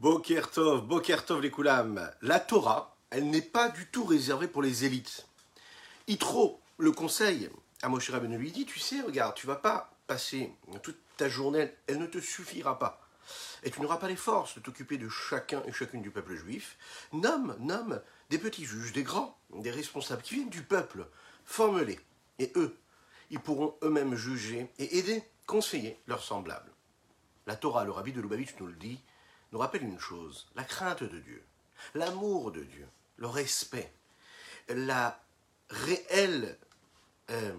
Bokertov, Bokertov les Koulam. La Torah, elle n'est pas du tout réservée pour les élites. Itro, le conseil à Moshe Rabbeinu lui dit, tu sais, regarde, tu vas pas passer toute ta journée, elle ne te suffira pas. Et tu n'auras pas les forces de t'occuper de chacun et chacune du peuple juif. Nomme, nomme des petits juges, des grands, des responsables qui viennent du peuple, forme-les. Et eux, ils pourront eux-mêmes juger et aider, conseiller leurs semblables. La Torah, le rabbi de Lubavitch nous le dit, nous rappelle une chose, la crainte de Dieu, l'amour de Dieu, le respect, la réelle, euh,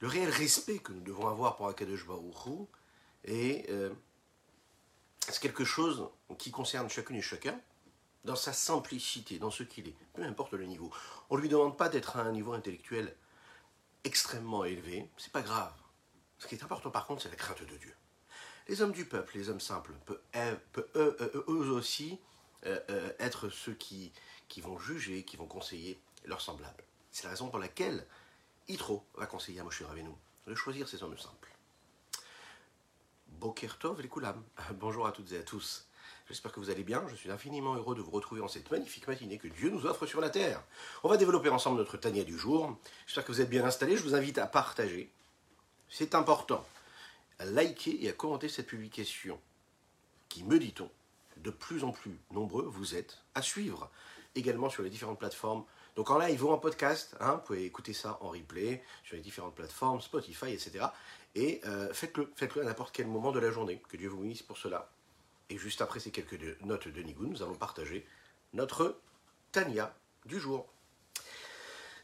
le réel respect que nous devons avoir pour Akadosh Baruch et euh, c'est quelque chose qui concerne chacune et chacun dans sa simplicité, dans ce qu'il est, peu importe le niveau. On ne lui demande pas d'être à un niveau intellectuel extrêmement élevé, c'est pas grave. Ce qui est important par contre, c'est la crainte de Dieu. Les hommes du peuple, les hommes simples, peuvent, eux, aussi euh, euh, être ceux qui, qui vont juger, qui vont conseiller leurs semblables. C'est la raison pour laquelle Yitro va conseiller à Moshe Rabbeinu de choisir ces hommes simples. Bokertov les Koulam. Bonjour à toutes et à tous. J'espère que vous allez bien. Je suis infiniment heureux de vous retrouver en cette magnifique matinée que Dieu nous offre sur la terre. On va développer ensemble notre Tania du jour. J'espère que vous êtes bien installés. Je vous invite à partager. C'est important. À liker et à commenter cette publication qui, me dit-on, de plus en plus nombreux vous êtes à suivre également sur les différentes plateformes. Donc en live ou en podcast, hein, vous pouvez écouter ça en replay sur les différentes plateformes, Spotify, etc. Et euh, faites-le, faites-le à n'importe quel moment de la journée. Que Dieu vous bénisse pour cela. Et juste après ces quelques notes de Nigoun, nous allons partager notre Tania du jour.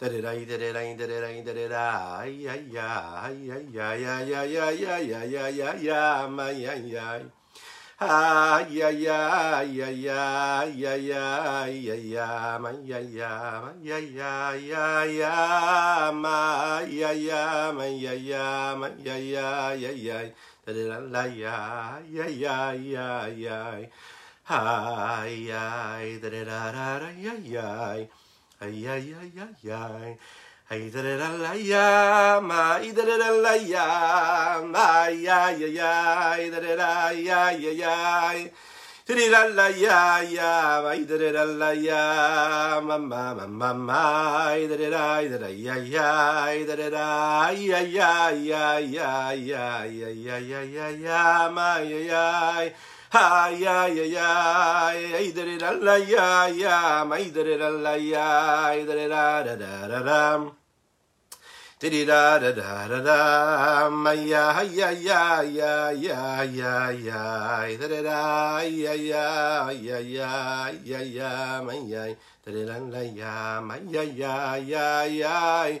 da da da da da da da da da da da. ya ya ya ya ya ya ya ya ya ya ya ma ya ya Ah, yeah, yeah, yeah, yeah, yeah, yeah, yeah, yeah, ma, yeah, yeah, ma, yeah, yeah, yeah, yeah, ma, yeah, yeah, ma, yeah, yeah, ma, yeah, yeah, Da yeah, da da la yeah, yeah, yeah, yeah, yeah, hi, yeah, da da da da, yeah, yeah. Ay, ay, ay, ay, ay, Ay da da la ya ma ay da da la ya ma ya ya ay da la la ya ya ma ay da da la ya ma ma ma ma ma ay ay ya ya ya ya ma ya ya La ya ya, ya, da da da da da da. Diddy da da da da ma ya ya ya ya ya ya ya, da da da ya ya ya ya ya ya, ma ya, da da da ya, ma ya ya ya ya.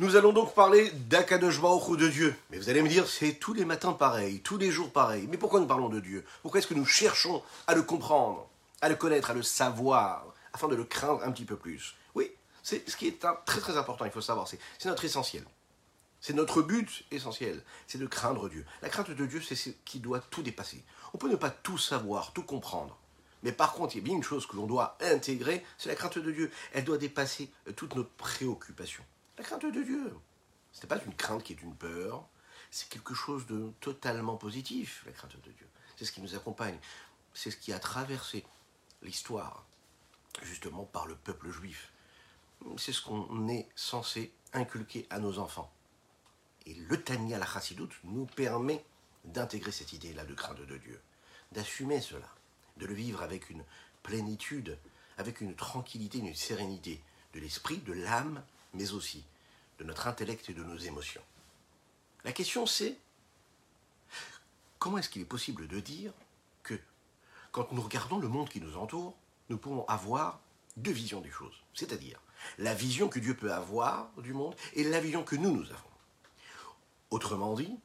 Nous allons donc parler d'Akadosh Baruch de Dieu. Mais vous allez me dire, c'est tous les matins pareil, tous les jours pareil. Mais pourquoi nous parlons de Dieu? Pourquoi est-ce que nous cherchons à le comprendre, à le connaître, à le savoir, afin de le craindre un petit peu plus? Oui, c'est ce qui est très très important, il faut savoir, c'est notre essentiel. C'est notre but essentiel, c'est de craindre Dieu. La crainte de Dieu, c'est ce qui doit tout dépasser. On peut ne pas tout savoir, tout comprendre. Mais par contre, il y a bien une chose que l'on doit intégrer, c'est la crainte de Dieu. Elle doit dépasser toutes nos préoccupations. La crainte de Dieu. Ce n'est pas une crainte qui est une peur, c'est quelque chose de totalement positif, la crainte de Dieu. C'est ce qui nous accompagne, c'est ce qui a traversé l'histoire, justement par le peuple juif. C'est ce qu'on est censé inculquer à nos enfants. Et le Tania, la Chassidoute, nous permet d'intégrer cette idée-là de crainte de Dieu, d'assumer cela, de le vivre avec une plénitude, avec une tranquillité, une sérénité de l'esprit, de l'âme mais aussi de notre intellect et de nos émotions. La question c'est, comment est-ce qu'il est possible de dire que quand nous regardons le monde qui nous entoure, nous pouvons avoir deux visions des choses, c'est-à-dire la vision que Dieu peut avoir du monde et la vision que nous, nous avons. Autrement dit,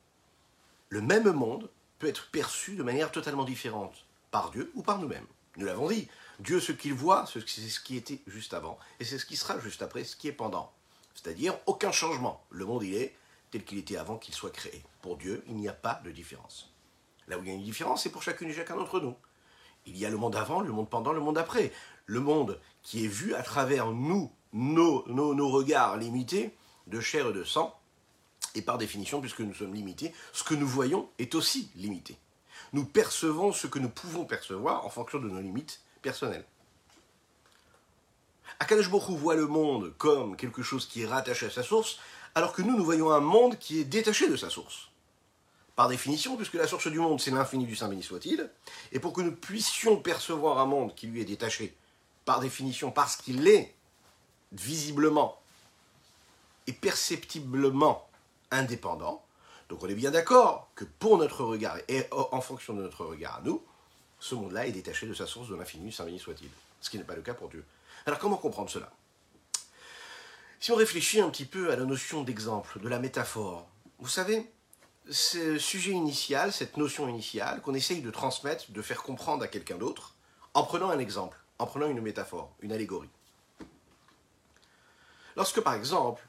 le même monde peut être perçu de manière totalement différente par Dieu ou par nous-mêmes. Nous l'avons dit, Dieu, ce qu'il voit, c'est ce qui était juste avant, et c'est ce qui sera juste après, ce qui est pendant. C'est-à-dire aucun changement. Le monde, il est tel qu'il était avant qu'il soit créé. Pour Dieu, il n'y a pas de différence. Là où il y a une différence, c'est pour chacune et chacun d'entre nous. Il y a le monde avant, le monde pendant, le monde après. Le monde qui est vu à travers nous, nos, nos, nos regards limités de chair et de sang, et par définition, puisque nous sommes limités, ce que nous voyons est aussi limité. Nous percevons ce que nous pouvons percevoir en fonction de nos limites personnelles. Akadosh Baruch voit le monde comme quelque chose qui est rattaché à sa source, alors que nous, nous voyons un monde qui est détaché de sa source. Par définition, puisque la source du monde, c'est l'infini du Saint béni soit-il, et pour que nous puissions percevoir un monde qui lui est détaché, par définition, parce qu'il est visiblement et perceptiblement indépendant, donc on est bien d'accord que pour notre regard, et en fonction de notre regard à nous, ce monde-là est détaché de sa source de l'infini, Saint béni soit-il. Ce qui n'est pas le cas pour Dieu. Alors comment comprendre cela? Si on réfléchit un petit peu à la notion d'exemple, de la métaphore, vous savez, ce sujet initial, cette notion initiale qu'on essaye de transmettre, de faire comprendre à quelqu'un d'autre, en prenant un exemple, en prenant une métaphore, une allégorie. Lorsque par exemple,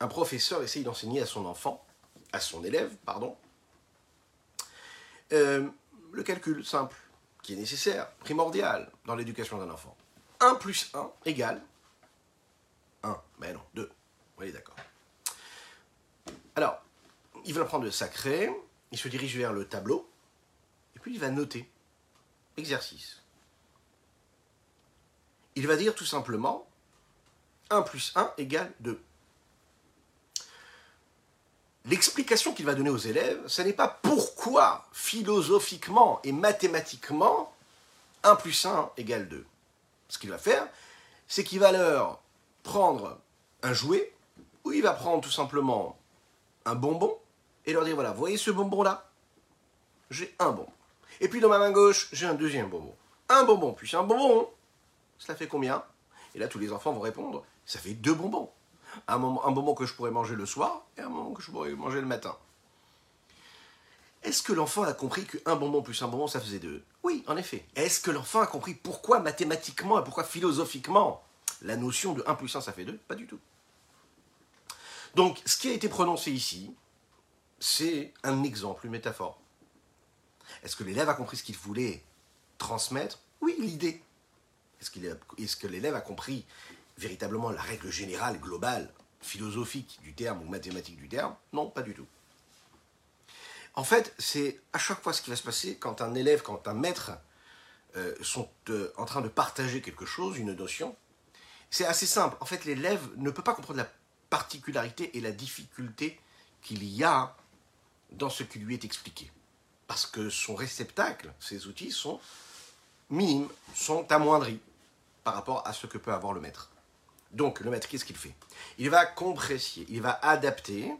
un professeur essaye d'enseigner à son enfant, à son élève, pardon, euh, le calcul simple, qui est nécessaire, primordial dans l'éducation d'un enfant. 1 plus 1 égale 1. Mais non, 2. On est d'accord. Alors, il va prendre le sacré, il se dirige vers le tableau, et puis il va noter. Exercice. Il va dire tout simplement 1 plus 1 égale 2. L'explication qu'il va donner aux élèves, ce n'est pas pourquoi philosophiquement et mathématiquement 1 plus 1 égale 2 ce qu'il va faire, c'est qu'il va leur prendre un jouet, ou il va prendre tout simplement un bonbon, et leur dire, voilà, voyez ce bonbon-là J'ai un bonbon. Et puis dans ma main gauche, j'ai un deuxième bonbon. Un bonbon, puis un bonbon. Cela fait combien? Et là, tous les enfants vont répondre, ça fait deux bonbons. Un, un bonbon que je pourrais manger le soir, et un bonbon que je pourrais manger le matin. Est-ce que l'enfant a compris qu'un bonbon plus un bonbon, ça faisait deux? Oui, en effet. Est-ce que l'enfant a compris pourquoi mathématiquement et pourquoi philosophiquement la notion de 1 plus 1, ça fait 2 Pas du tout. Donc, ce qui a été prononcé ici, c'est un exemple, une métaphore. Est-ce que l'élève a compris ce qu'il voulait transmettre? Oui, l'idée. Est-ce, est que l'élève a compris véritablement la règle générale, globale, philosophique du terme ou mathématique du terme? Non, pas du tout. En fait, c'est à chaque fois ce qui va se passer quand un élève, quand un maître euh, sont euh, en train de partager quelque chose, une notion. C'est assez simple. En fait, l'élève ne peut pas comprendre la particularité et la difficulté qu'il y a dans ce qui lui est expliqué. Parce que son réceptacle, ses outils sont minimes, sont amoindris par rapport à ce que peut avoir le maître. Donc, le maître, qu'est-ce qu'il fait? Il va compresser, il va adapter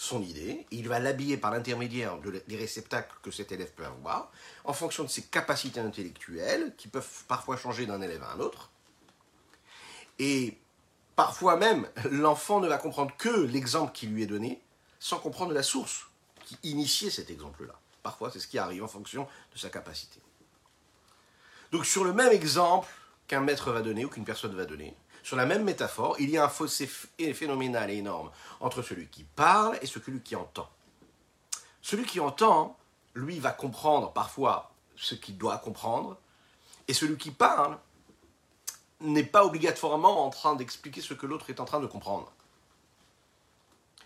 son idée, il va l'habiller par l'intermédiaire des réceptacles que cet élève peut avoir, en fonction de ses capacités intellectuelles, qui peuvent parfois changer d'un élève à un autre. Et parfois même, l'enfant ne va comprendre que l'exemple qui lui est donné, sans comprendre la source qui initiait cet exemple-là. Parfois, c'est ce qui arrive en fonction de sa capacité. Donc sur le même exemple qu'un maître va donner ou qu'une personne va donner, sur la même métaphore, il y a un fossé phénoménal et énorme entre celui qui parle et celui qui entend. Celui qui entend, lui, va comprendre parfois ce qu'il doit comprendre, et celui qui parle n'est pas obligatoirement en train d'expliquer ce que l'autre est en train de comprendre.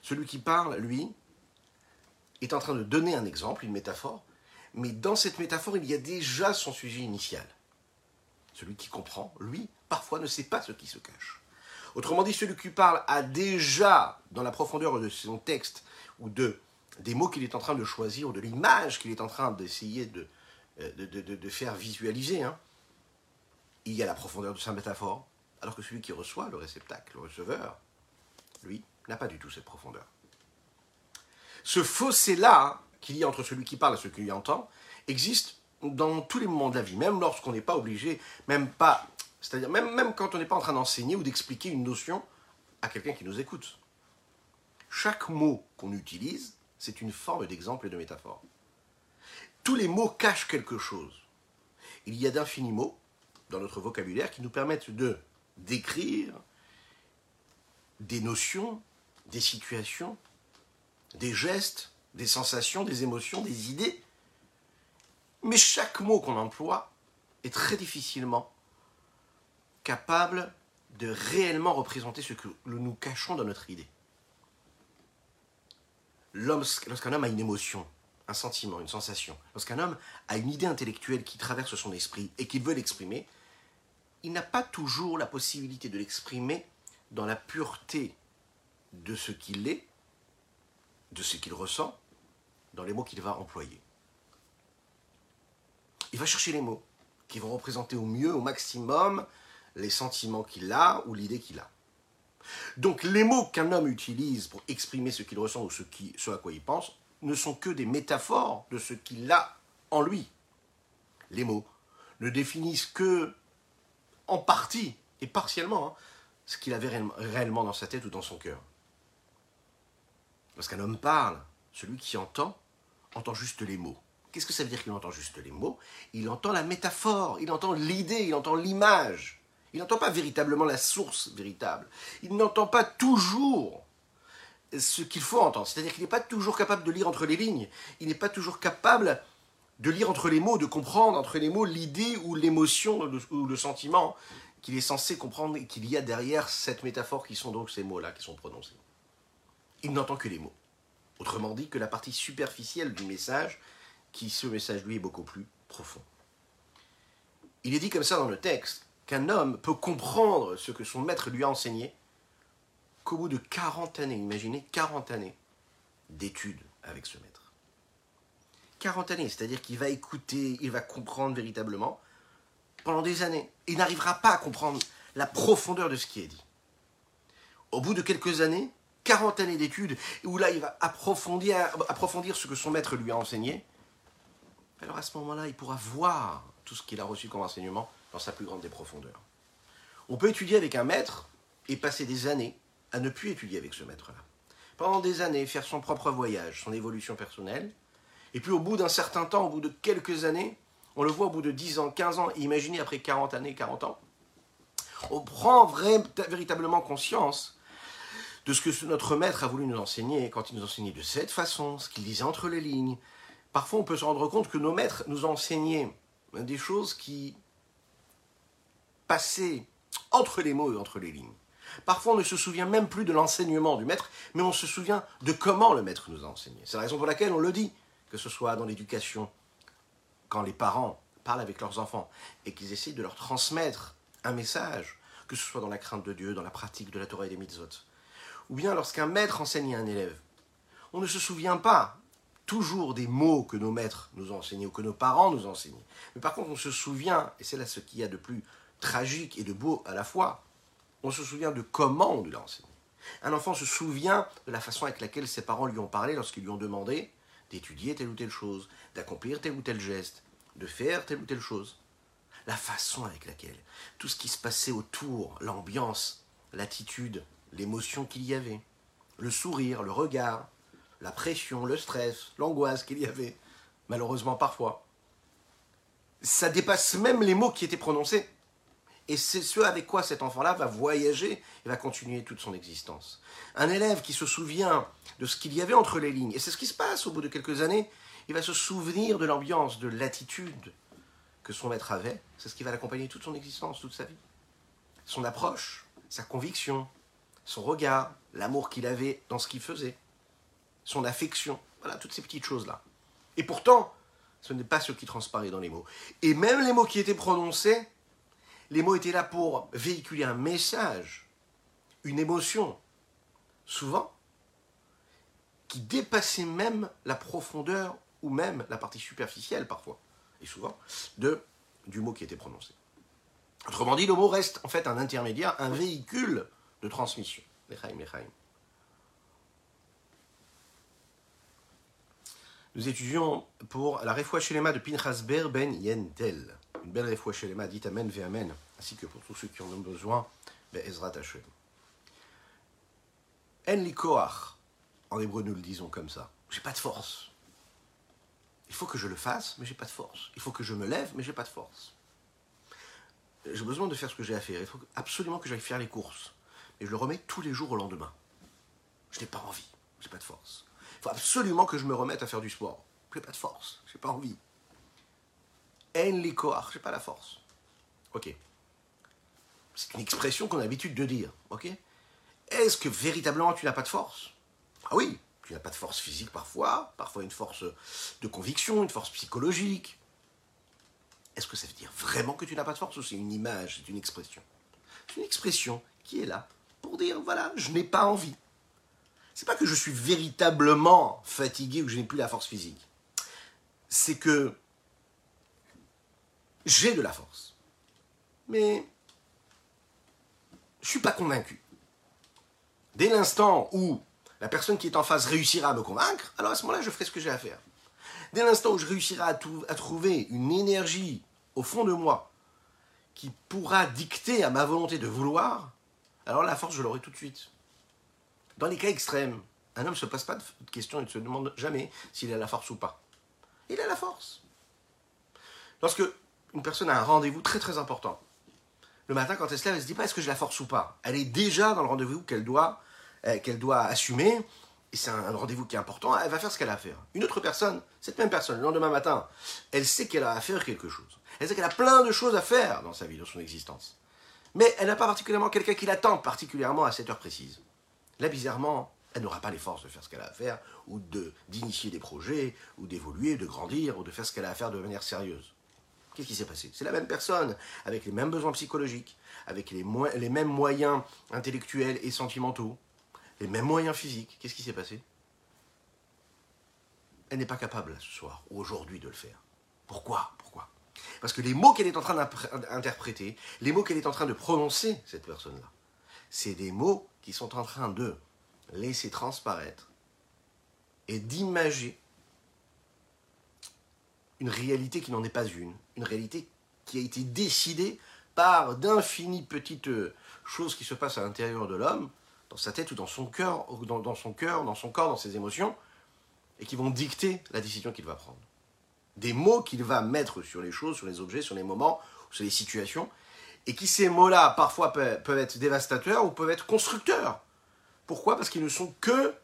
Celui qui parle, lui, est en train de donner un exemple, une métaphore, mais dans cette métaphore, il y a déjà son sujet initial. Celui qui comprend, lui, parfois ne sait pas ce qui se cache. Autrement dit, celui qui parle a déjà, dans la profondeur de son texte, ou de, des mots qu'il est en train de choisir, ou de l'image qu'il est en train d'essayer de, euh, de, faire visualiser, hein, il y a la profondeur de sa métaphore, alors que celui qui reçoit le réceptacle, le receveur, lui, n'a pas du tout cette profondeur. Ce fossé-là qu'il y a entre celui qui parle et celui qui entend existe dans tous les moments de la vie, même lorsqu'on n'est pas obligé, même pas, c'est-à-dire même, même quand on n'est pas en train d'enseigner ou d'expliquer une notion à quelqu'un qui nous écoute. Chaque mot qu'on utilise, c'est une forme d'exemple et de métaphore. Tous les mots cachent quelque chose. Il y a d'infinis mots dans notre vocabulaire qui nous permettent de décrire des notions, des situations, des gestes, des sensations, des émotions, des idées. Mais chaque mot qu'on emploie est très difficilement capable de réellement représenter ce que nous cachons dans notre idée. Lorsqu'un homme a une émotion, un sentiment, une sensation, lorsqu'un homme a une idée intellectuelle qui traverse son esprit et qu'il veut l'exprimer, il n'a pas toujours la possibilité de l'exprimer dans la pureté de ce qu'il est, de ce qu'il ressent, dans les mots qu'il va employer. Il va chercher les mots qui vont représenter au mieux, au maximum, les sentiments qu'il a ou l'idée qu'il a. Donc les mots qu'un homme utilise pour exprimer ce qu'il ressent ou ce, à quoi il pense ne sont que des métaphores de ce qu'il a en lui. Les mots ne définissent que en partie et partiellement hein, ce qu'il avait réellement dans sa tête ou dans son cœur. Lorsqu'un homme parle, celui qui entend entend juste les mots. Qu'est-ce que ça veut dire qu'il entend juste les mots? Il entend la métaphore, il entend l'idée, il entend l'image. Il n'entend pas véritablement la source véritable. Il n'entend pas toujours ce qu'il faut entendre. C'est-à-dire qu'il n'est pas toujours capable de lire entre les lignes. Il n'est pas toujours capable de lire entre les mots, de comprendre entre les mots l'idée ou l'émotion ou le sentiment qu'il est censé comprendre et qu'il y a derrière cette métaphore qui sont donc ces mots-là qui sont prononcés. Il n'entend que les mots. Autrement dit, que la partie superficielle du message, qui ce message lui est beaucoup plus profond. Il est dit comme ça dans le texte qu'un homme peut comprendre ce que son maître lui a enseigné qu'au bout de 40 années, imaginez 40 années d'études avec ce maître. 40 années, c'est-à-dire qu'il va écouter, il va comprendre véritablement pendant des années. Il n'arrivera pas à comprendre la profondeur de ce qui est dit. Au bout de quelques années, 40 années d'études, où là il va approfondir, approfondir ce que son maître lui a enseigné, alors à ce moment-là, il pourra voir tout ce qu'il a reçu comme enseignement dans sa plus grande des. On peut étudier avec un maître et passer des années à ne plus étudier avec ce maître-là. Pendant des années, faire son propre voyage, son évolution personnelle, et puis au bout d'un certain temps, au bout de quelques années, on le voit au bout de 10 ans, 15 ans, imaginez après 40 années, 40 ans, on prend véritablement conscience de ce que notre maître a voulu nous enseigner quand il nous enseignait de cette façon, ce qu'il disait entre les lignes. Parfois, on peut se rendre compte que nos maîtres nous enseignaient des choses qui passaient entre les mots et entre les lignes. Parfois, on ne se souvient même plus de l'enseignement du maître, mais on se souvient de comment le maître nous a enseigné. C'est la raison pour laquelle on le dit, que ce soit dans l'éducation, quand les parents parlent avec leurs enfants et qu'ils essaient de leur transmettre un message, que ce soit dans la crainte de Dieu, dans la pratique de la Torah et des mitzvot, ou bien lorsqu'un maître enseigne à un élève. On ne se souvient pas toujours des mots que nos maîtres nous ont enseignés ou que nos parents nous ont enseignés. Mais par contre, on se souvient, et c'est là ce qu'il y a de plus tragique et de beau à la fois, on se souvient de comment on lui a enseigné. Un enfant se souvient de la façon avec laquelle ses parents lui ont parlé lorsqu'ils lui ont demandé d'étudier telle ou telle chose, d'accomplir tel ou tel geste, de faire telle ou telle chose. La façon avec laquelle, tout ce qui se passait autour, l'ambiance, l'attitude, l'émotion qu'il y avait, le sourire, le regard, la pression, le stress, l'angoisse qu'il y avait, malheureusement parfois. Ça dépasse même les mots qui étaient prononcés. Et c'est ce avec quoi cet enfant-là va voyager et va continuer toute son existence. Un élève qui se souvient de ce qu'il y avait entre les lignes, et c'est ce qui se passe au bout de quelques années, il va se souvenir de l'ambiance, de l'attitude que son maître avait, c'est ce qui va l'accompagner toute son existence, toute sa vie. Son approche, sa conviction, son regard, l'amour qu'il avait dans ce qu'il faisait, son affection, voilà, toutes ces petites choses-là. Et pourtant, ce n'est pas ce qui transparaît dans les mots. Et même les mots qui étaient prononcés, les mots étaient là pour véhiculer un message, une émotion, souvent, qui dépassait même la profondeur ou même la partie superficielle parfois, et souvent, de, du mot qui était prononcé. Autrement dit, le mot reste en fait un intermédiaire, un véhicule de transmission. Nous étudions pour la Refoua Shelema de Pinchas Ber Ben Yentel. Une belle Refoua Shelema, dit Amen ve Amen, ainsi que pour tous ceux qui en ont besoin, ben Ezrat Hashem. En li koach. En hébreu, nous le disons comme ça. J'ai pas de force. Il faut que je le fasse, mais j'ai pas de force. Il faut que je me lève, mais j'ai pas de force. J'ai besoin de faire ce que j'ai à faire. Il faut absolument que j'aille faire les courses. Et je le remets tous les jours au lendemain. Je n'ai pas envie. J'ai pas de force. Il faut absolument que je me remette à faire du sport. J'ai pas de force. J'ai pas envie. En li koach. J'ai pas la force. Ok. C'est une expression qu'on a l'habitude de dire. Ok? Est-ce que véritablement tu n'as pas de force? Ah oui, tu n'as pas de force physique parfois, parfois une force de conviction, une force psychologique. Est-ce que ça veut dire vraiment que tu n'as pas de force ou c'est une image, c'est une expression? C'est une expression qui est là pour dire voilà, je n'ai pas envie. C'est pas que je suis véritablement fatigué ou que je n'ai plus la force physique. C'est que j'ai de la force. Mais je suis pas convaincu. Dès l'instant où la personne qui est en face réussira à me convaincre, alors à ce moment-là, je ferai ce que j'ai à faire. Dès l'instant où je réussirai à, à, trouver une énergie au fond de moi qui pourra dicter à ma volonté de vouloir, alors la force, je l'aurai tout de suite. Dans les cas extrêmes, un homme ne se passe pas de questions et ne se demande jamais s'il a la force ou pas. Il a la force. Lorsque une personne a un rendez-vous très très important, le matin quand elle se lève, elle ne se dit pas est-ce que j'ai la force ou pas? Elle est déjà dans le rendez-vous qu'elle doit, euh, qu'elle doit assumer, et c'est un, rendez-vous qui est important, elle va faire ce qu'elle a à faire. Une autre personne, cette même personne, le lendemain matin, elle sait qu'elle a à faire quelque chose. Elle sait qu'elle a plein de choses à faire dans sa vie, dans son existence. Mais elle n'a pas particulièrement quelqu'un qui l'attend particulièrement à cette heure précise. Bizarrement, elle n'aura pas les forces de faire ce qu'elle a à faire, ou d'initier des projets, ou d'évoluer, de grandir, ou de faire ce qu'elle a à faire de manière sérieuse. Qu'est-ce qui s'est passé? C'est la même personne, avec les mêmes besoins psychologiques, avec les, les mêmes moyens intellectuels et sentimentaux, les mêmes moyens physiques. Qu'est-ce qui s'est passé? Elle n'est pas capable ce soir ou aujourd'hui de le faire. Pourquoi? Pourquoi? Parce que les mots qu'elle est en train d'interpréter, les mots qu'elle est en train de prononcer, cette personne-là, c'est des mots qui sont en train de laisser transparaître et d'imager une réalité qui n'en est pas une, une réalité qui a été décidée par d'infinies petites choses qui se passent à l'intérieur de l'homme, dans sa tête ou dans son cœur, dans son cœur, dans son corps, dans ses émotions, et qui vont dicter la décision qu'il va prendre. Des mots qu'il va mettre sur les choses, sur les objets, sur les moments, sur les situations, et qui ces mots-là parfois peuvent être dévastateurs ou peuvent être constructeurs. Pourquoi? Parce qu'ils ne sont que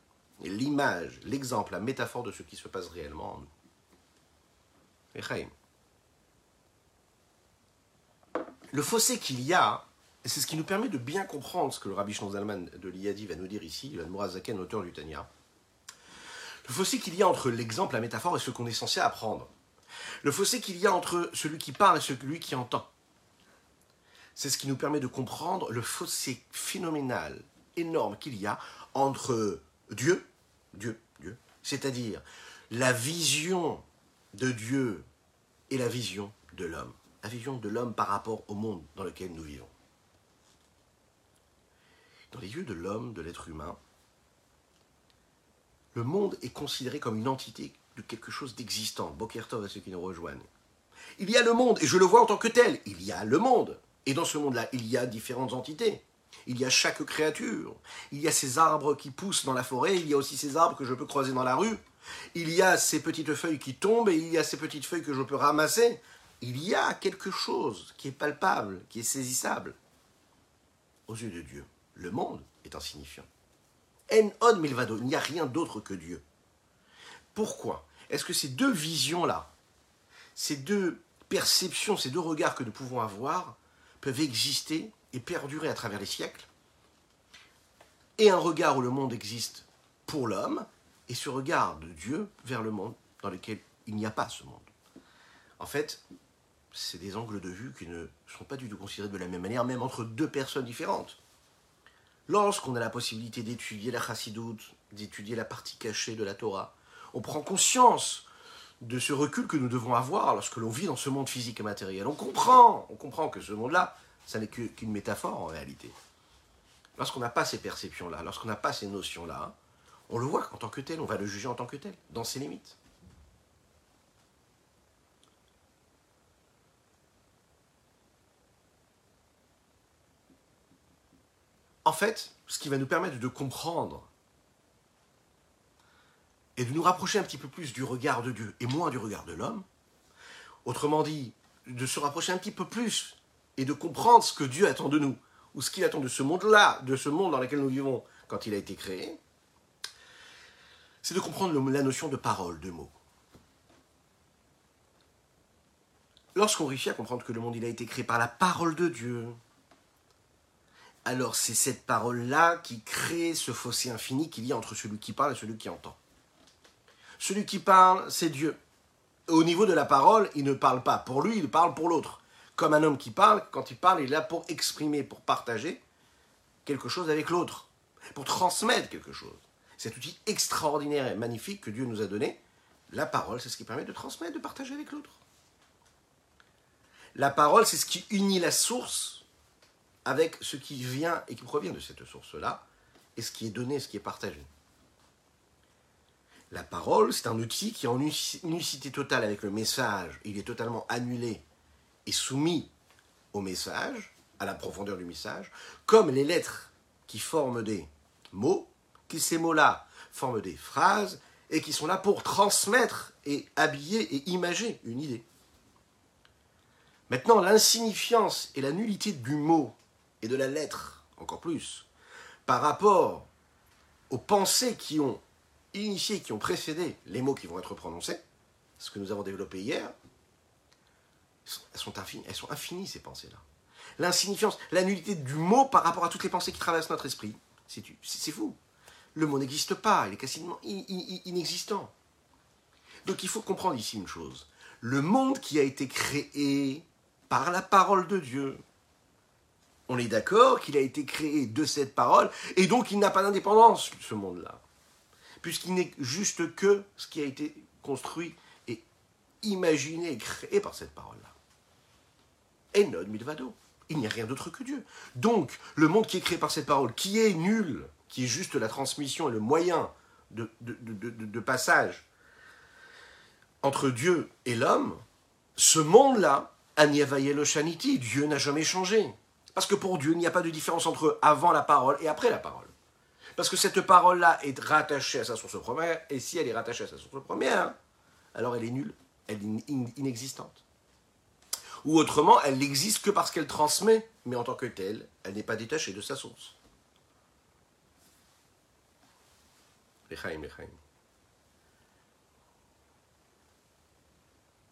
l'image, l'exemple, la métaphore de ce qui se passe réellement. Le fossé qu'il y a, c'est ce qui nous permet de bien comprendre ce que le rabbi Zalman de l'Iyadi va nous dire ici, le Mourazaken, auteur du Tanya. Le fossé qu'il y a entre l'exemple, la métaphore et ce qu'on est censé apprendre. Le fossé qu'il y a entre celui qui parle et celui qui entend. C'est ce qui nous permet de comprendre le fossé phénoménal, énorme qu'il y a entre Dieu, Dieu, Dieu, c'est-à-dire la vision de Dieu et la vision de l'homme. La vision de l'homme par rapport au monde dans lequel nous vivons. Dans les yeux de l'homme, de l'être humain, le monde est considéré comme une entité de quelque chose d'existant. Bokertov à ceux qui nous rejoignent. Il y a le monde, et je le vois en tant que tel. Il y a le monde. Et dans ce monde-là, il y a différentes entités. Il y a chaque créature. Il y a ces arbres qui poussent dans la forêt. Il y a aussi ces arbres que je peux croiser dans la rue. Il y a ces petites feuilles qui tombent et il y a ces petites feuilles que je peux ramasser. Il y a quelque chose qui est palpable, qui est saisissable. Aux yeux de Dieu, le monde est insignifiant. En on milvado, il n'y a rien d'autre que Dieu. Pourquoi Est-ce que ces deux visions-là, ces deux perceptions, ces deux regards que nous pouvons avoir, peuvent exister et perdurer à travers les siècles Et un regard où le monde existe pour l'homme, et ce regard de Dieu vers le monde dans lequel il n'y a pas ce monde. En fait, c'est des angles de vue qui ne sont pas du tout considérés de la même manière, même entre deux personnes différentes. Lorsqu'on a la possibilité d'étudier la chassidoute, d'étudier la partie cachée de la Torah, on prend conscience de ce recul que nous devons avoir lorsque l'on vit dans ce monde physique et matériel. On comprend, on comprend que ce monde-là, ça n'est qu'une métaphore en réalité. Lorsqu'on n'a pas ces perceptions-là, lorsqu'on n'a pas ces notions-là, on le voit en tant que tel, on va le juger en tant que tel, dans ses limites. En fait, ce qui va nous permettre de comprendre et de nous rapprocher un petit peu plus du regard de Dieu et moins du regard de l'homme, autrement dit, de se rapprocher un petit peu plus et de comprendre ce que Dieu attend de nous, ou ce qu'il attend de ce monde-là, de ce monde dans lequel nous vivons quand il a été créé, c'est de comprendre la notion de parole, de mots. Lorsqu'on réussit à comprendre que le monde il a été créé par la parole de Dieu, alors c'est cette parole-là qui crée ce fossé infini qu'il y a entre celui qui parle et celui qui entend. Celui qui parle, c'est Dieu. Au niveau de la parole, il ne parle pas pour lui, il parle pour l'autre. Comme un homme qui parle, quand il parle, il est là pour exprimer, pour partager quelque chose avec l'autre, pour transmettre quelque chose. Cet outil extraordinaire et magnifique que Dieu nous a donné, la parole, c'est ce qui permet de transmettre, de partager avec l'autre. La parole, c'est ce qui unit la source avec ce qui vient et qui provient de cette source-là, et ce qui est donné, ce qui est partagé. La parole, c'est un outil qui est en unicité totale avec le message. Il est totalement annulé et soumis au message, à la profondeur du message, comme les lettres qui forment des mots, qui ces mots-là forment des phrases et qui sont là pour transmettre et habiller et imager une idée. Maintenant, l'insignifiance et la nullité du mot et de la lettre, encore plus, par rapport aux pensées qui ont initié, qui ont précédé les mots qui vont être prononcés, ce que nous avons développé hier, elles sont infinies, elles sont infinies ces pensées-là. L'insignifiance, la nullité du mot par rapport à toutes les pensées qui traversent notre esprit, c'est fou. Le mot n'existe pas, il est quasiment inexistant. Donc il faut comprendre ici une chose. Le monde qui a été créé par la parole de Dieu. On est d'accord qu'il a été créé de cette parole, et donc il n'a pas d'indépendance, ce monde-là. Puisqu'il n'est juste que ce qui a été construit et imaginé et créé par cette parole-là. Et non milvado. Il n'y a rien d'autre que Dieu. Donc, le monde qui est créé par cette parole, qui est nul, qui est juste la transmission et le moyen de, passage entre Dieu et l'homme, ce monde-là Dieu n'a jamais changé. Parce que pour Dieu, il n'y a pas de différence entre avant la parole et après la parole. Parce que cette parole-là est rattachée à sa source première, et si elle est rattachée à sa source première, alors elle est nulle, elle est inexistante. Ou autrement, elle n'existe que parce qu'elle transmet, mais en tant que telle, elle n'est pas détachée de sa source. Lechaim, lechaim.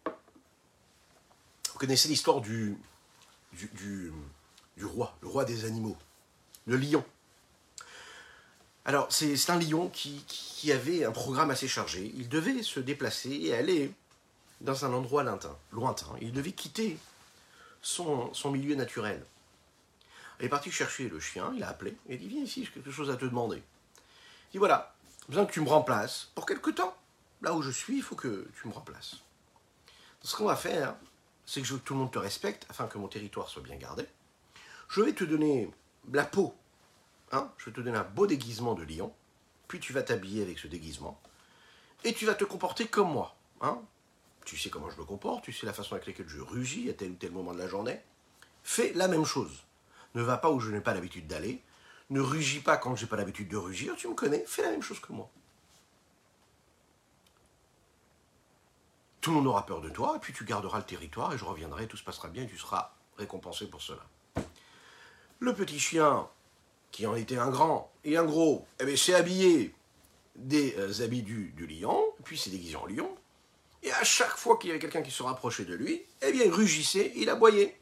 Vous connaissez l'histoire du, du, roi, le roi des animaux, le lion. Alors, c'est un lion qui, avait un programme assez chargé. Il devait se déplacer et aller dans un endroit lointain. Il devait quitter son, milieu naturel. Il est parti chercher le chien, il a appelé, il a dit Viens ici, j'ai quelque chose à te demander. Il dit Voilà, besoin que tu me remplaces pour quelque temps. Là où je suis, il faut que tu me remplaces. ce qu'on va faire, c'est que je veux que tout le monde te respecte afin que mon territoire soit bien gardé. Je vais te donner la peau. Hein je vais te donner un beau déguisement de lion. Puis tu vas t'habiller avec ce déguisement. Et tu vas te comporter comme moi. Hein tu sais comment je me comporte, tu sais la façon avec laquelle je rugis à tel ou tel moment de la journée. Fais la même chose. Ne va pas où je n'ai pas l'habitude d'aller. Ne rugis pas quand je n'ai pas l'habitude de rugir. Tu me connais, fais la même chose que moi. tout le monde aura peur de toi, et puis tu garderas le territoire, et je reviendrai, tout se passera bien, et tu seras récompensé pour cela. Le petit chien, qui en était un grand et un gros, eh bien, s'est habillé des euh, habits du, lion, puis s'est déguisé en lion, et à chaque fois qu'il y avait quelqu'un qui se rapprochait de lui, eh bien, il rugissait, il aboyait.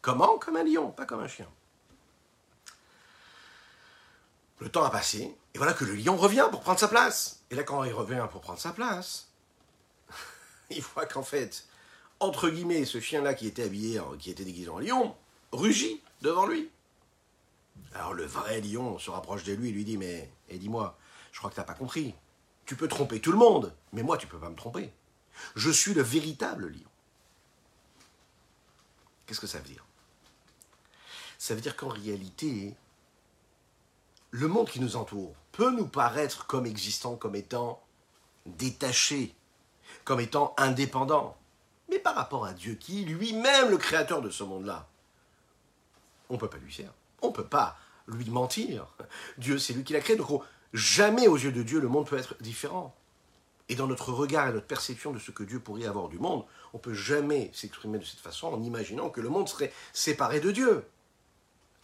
Comment? Comme un lion, pas comme un chien. Le temps a passé, et voilà que le lion revient pour prendre sa place. Et là, quand il revient pour prendre sa place, il voit qu'en fait, entre guillemets, ce chien-là qui était habillé, qui était déguisé en lion, rugit devant lui. Alors le vrai lion se rapproche de lui et lui dit Mais, et dis-moi, je crois que tu n'as pas compris. Tu peux tromper tout le monde, mais moi tu peux pas me tromper. Je suis le véritable lion. Qu'est-ce que ça veut dire? Ça veut dire qu'en réalité, le monde qui nous entoure peut nous paraître comme existant, comme étant détaché comme étant indépendant. Mais par rapport à Dieu, qui lui-même le créateur de ce monde-là, on ne peut pas lui faire. On ne peut pas lui mentir. Dieu, c'est lui qui l'a créé. Donc, jamais aux yeux de Dieu, le monde peut être différent. Et dans notre regard et notre perception de ce que Dieu pourrait avoir du monde, on ne peut jamais s'exprimer de cette façon en imaginant que le monde serait séparé de Dieu,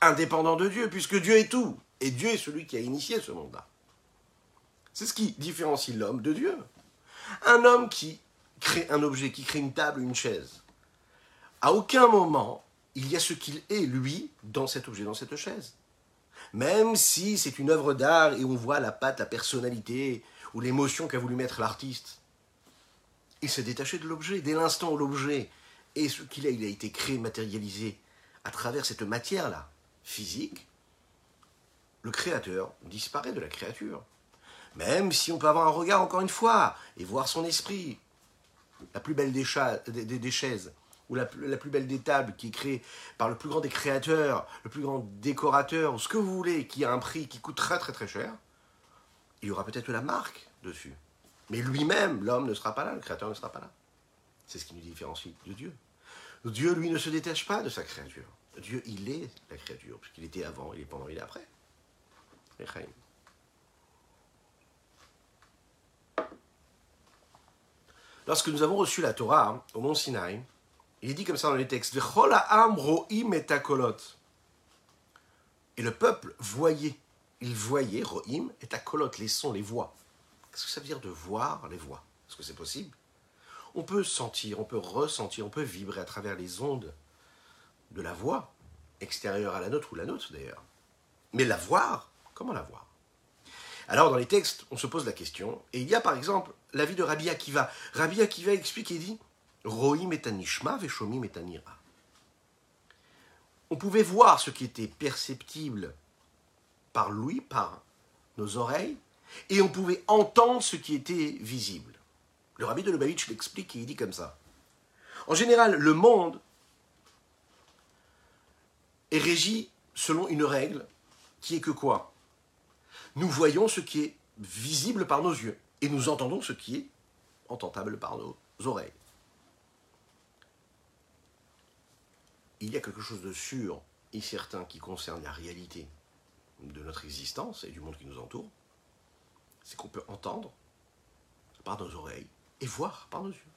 indépendant de Dieu, puisque Dieu est tout. Et Dieu est celui qui a initié ce monde-là. C'est ce qui différencie l'homme de Dieu. Un homme qui crée un objet, qui crée une table, une chaise, à aucun moment il y a ce qu'il est, lui, dans cet objet, dans cette chaise. Même si c'est une œuvre d'art et on voit la patte, la personnalité ou l'émotion qu'a voulu mettre l'artiste, il s'est détaché de l'objet. Dès l'instant où l'objet est ce qu'il est, il a été créé, matérialisé à travers cette matière-là, physique, le créateur disparaît de la créature. Même si on peut avoir un regard, encore une fois, et voir son esprit. La plus belle des, des chaises, ou la, plus belle des tables qui est créée par le plus grand des créateurs, le plus grand décorateur, ou ce que vous voulez, qui a un prix qui coûte très très très cher, il y aura peut-être la marque dessus. Mais lui-même, l'homme ne sera pas là, le créateur ne sera pas là. C'est ce qui nous différencie de Dieu. Dieu, lui, ne se détache pas de sa créature. Dieu, il est la créature, puisqu'il était avant, il est pendant, il est après. Lorsque nous avons reçu la Torah hein, au mont Sinaï, il est dit comme ça dans les textes Et le peuple voyait. Il voyait, Rohim, et Akolot, les sons, les voix. Qu'est-ce que ça veut dire de voir les voix? Est-ce que c'est possible? On peut sentir, on peut ressentir, on peut vibrer à travers les ondes de la voix, extérieure à la nôtre ou la nôtre d'ailleurs. Mais la voir, comment la voir? Alors dans les textes, on se pose la question, et il y a par exemple l'avis de Rabbi Akiva. Rabbi Akiva explique et dit Rohim etanishma veshomim. On pouvait voir ce qui était perceptible par l'ouïe, par nos oreilles, et on pouvait entendre ce qui était visible. Le rabbi de Lubavitch l'explique et il dit comme ça. En général, le monde est régi selon une règle qui est que quoi? Nous voyons ce qui est visible par nos yeux et nous entendons ce qui est entendable par nos oreilles. Il y a quelque chose de sûr et certain qui concerne la réalité de notre existence et du monde qui nous entoure, c'est qu'on peut entendre par nos oreilles et voir par nos yeux.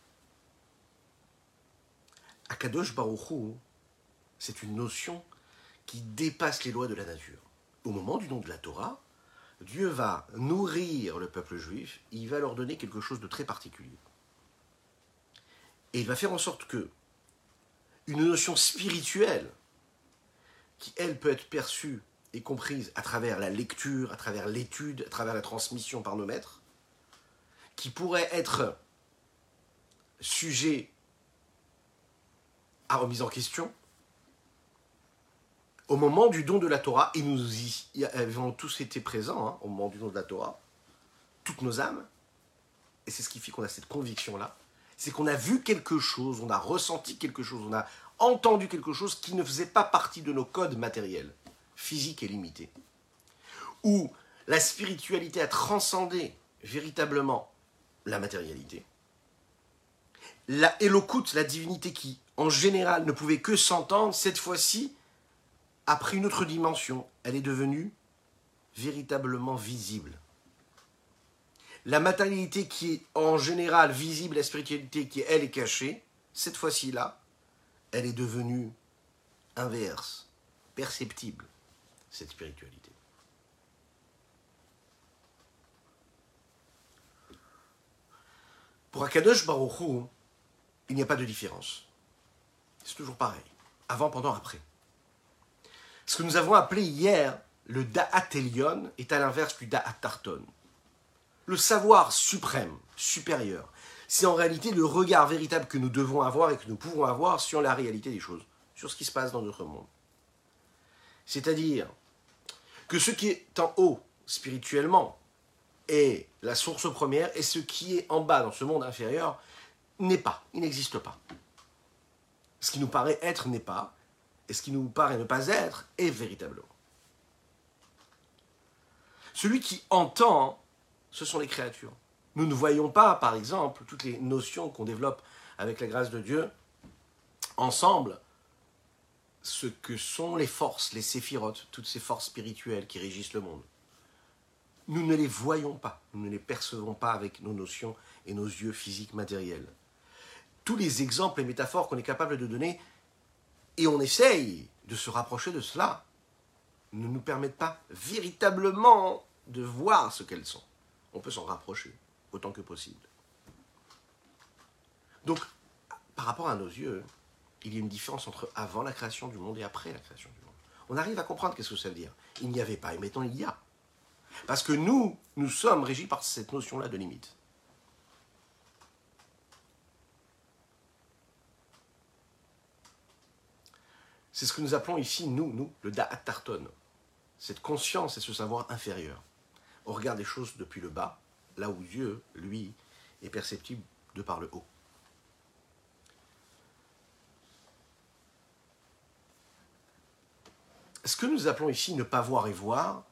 Akadosh Baruchou, c'est une notion qui dépasse les lois de la nature. Au moment du nom de la Torah, Dieu va nourrir le peuple juif, il va leur donner quelque chose de très particulier. Et il va faire en sorte que une notion spirituelle qui, elle, peut être perçue et comprise à travers la lecture, à travers l'étude, à travers la transmission par nos maîtres, qui pourrait être sujet à remise en question, au moment du don de la Torah, et nous y avons tous été présents hein, au moment du don de la Torah, toutes nos âmes, et c'est ce qui fait qu'on a cette conviction-là, c'est qu'on a vu quelque chose, on a ressenti quelque chose, on a entendu quelque chose qui ne faisait pas partie de nos codes matériels, physiques et limités. Où la spiritualité a transcendé véritablement la matérialité. La la divinité qui, en général, ne pouvait que s'entendre, cette fois-ci, a pris une autre dimension. Elle est devenue véritablement visible la matérialité qui est en général visible, la spiritualité qui elle est cachée, cette fois-ci là, elle est devenue inverse, perceptible, cette spiritualité. Pour Akadosh Baruchou, il n'y a pas de différence. C'est toujours pareil, avant, pendant, après. Ce que nous avons appelé hier le Da'at Elion est à l'inverse du Da'at Tarton le savoir suprême, supérieur, c'est en réalité le regard véritable que nous devons avoir et que nous pouvons avoir sur la réalité des choses, sur ce qui se passe dans notre monde. C'est-à-dire que ce qui est en haut spirituellement est la source première et ce qui est en bas dans ce monde inférieur n'est pas, il n'existe pas. Ce qui nous paraît être n'est pas, et ce qui nous paraît ne pas être est véritablement. Celui qui entend ce sont les créatures. Nous ne voyons pas, par exemple, toutes les notions qu'on développe avec la grâce de Dieu ensemble ce que sont les forces, les séphirotes, toutes ces forces spirituelles qui régissent le monde. Nous ne les voyons pas, nous ne les percevons pas avec nos notions et nos yeux physiques matériels. Tous les exemples et métaphores qu'on est capable de donner, et on essaye de se rapprocher de cela, ne nous permettent pas véritablement de voir ce qu'elles sont. On peut s'en rapprocher autant que possible. Donc, par rapport à nos yeux, il y a une différence entre avant la création du monde et après la création du monde. On arrive à comprendre qu'est-ce que ça veut dire. Il n'y avait pas, et maintenant il y a. Parce que nous, nous sommes régis par cette notion-là de limite. C'est ce que nous appelons ici, nous, nous, le Da'at Tarton. Cette conscience et ce savoir inférieur. On regarde les choses depuis le bas, là où Dieu, lui, est perceptible de par le haut. Ce que nous appelons ici ne pas voir et voir,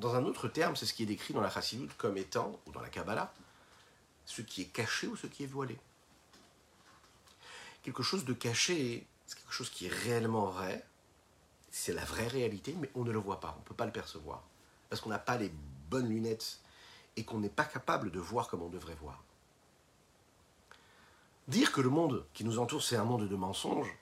dans un autre terme, c'est ce qui est décrit dans la Chassidut comme étant, ou dans la Kabbalah, ce qui est caché ou ce qui est voilé. Quelque chose de caché, c'est quelque chose qui est réellement vrai, c'est la vraie réalité, mais on ne le voit pas, on ne peut pas le percevoir, parce qu'on n'a pas les bonnes lunettes et qu'on n'est pas capable de voir comme on devrait voir. Dire que le monde qui nous entoure, c'est un monde de mensonges,